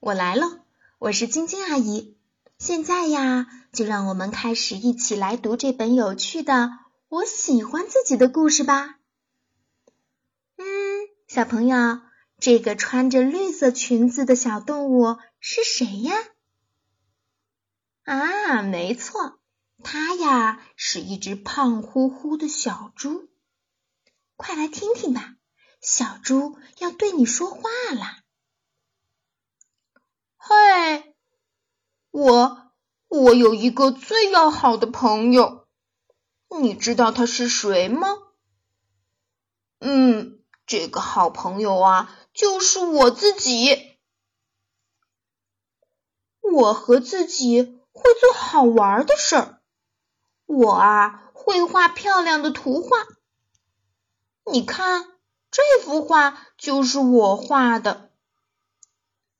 我来了，我是晶晶阿姨。现在呀，就让我们开始一起来读这本有趣的“我喜欢自己”的故事吧。嗯，小朋友，这个穿着绿色裙子的小动物是谁呀？啊，没错，它呀是一只胖乎乎的小猪。快来听听吧，小猪要对你说话啦。嘿，我我有一个最要好的朋友，你知道他是谁吗？嗯，这个好朋友啊，就是我自己。我和自己会做好玩的事儿，我啊会画漂亮的图画。你看，这幅画就是我画的。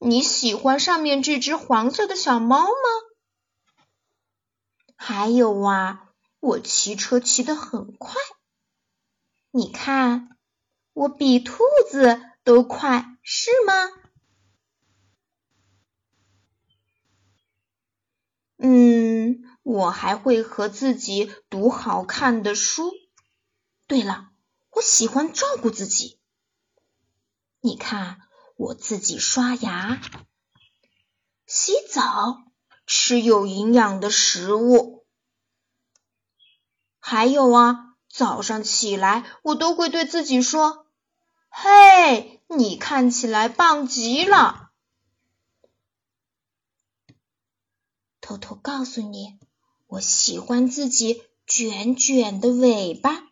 你喜欢上面这只黄色的小猫吗？还有啊，我骑车骑得很快，你看，我比兔子都快，是吗？嗯，我还会和自己读好看的书。对了，我喜欢照顾自己，你看。我自己刷牙、洗澡、吃有营养的食物，还有啊，早上起来我都会对自己说：“嘿，你看起来棒极了。”偷偷告诉你，我喜欢自己卷卷的尾巴，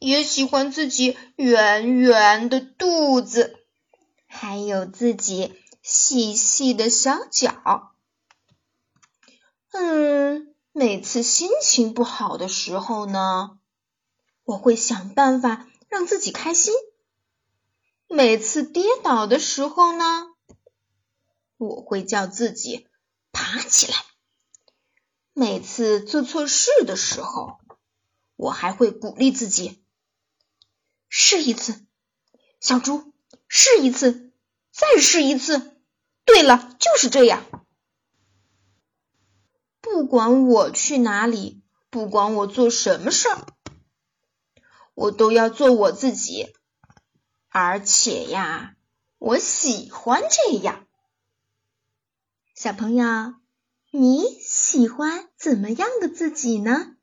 也喜欢自己圆圆的肚子。还有自己细细的小脚，嗯，每次心情不好的时候呢，我会想办法让自己开心；每次跌倒的时候呢，我会叫自己爬起来；每次做错事的时候，我还会鼓励自己。试一次，小猪。试一次，再试一次。对了，就是这样。不管我去哪里，不管我做什么事儿，我都要做我自己。而且呀，我喜欢这样。小朋友，你喜欢怎么样的自己呢？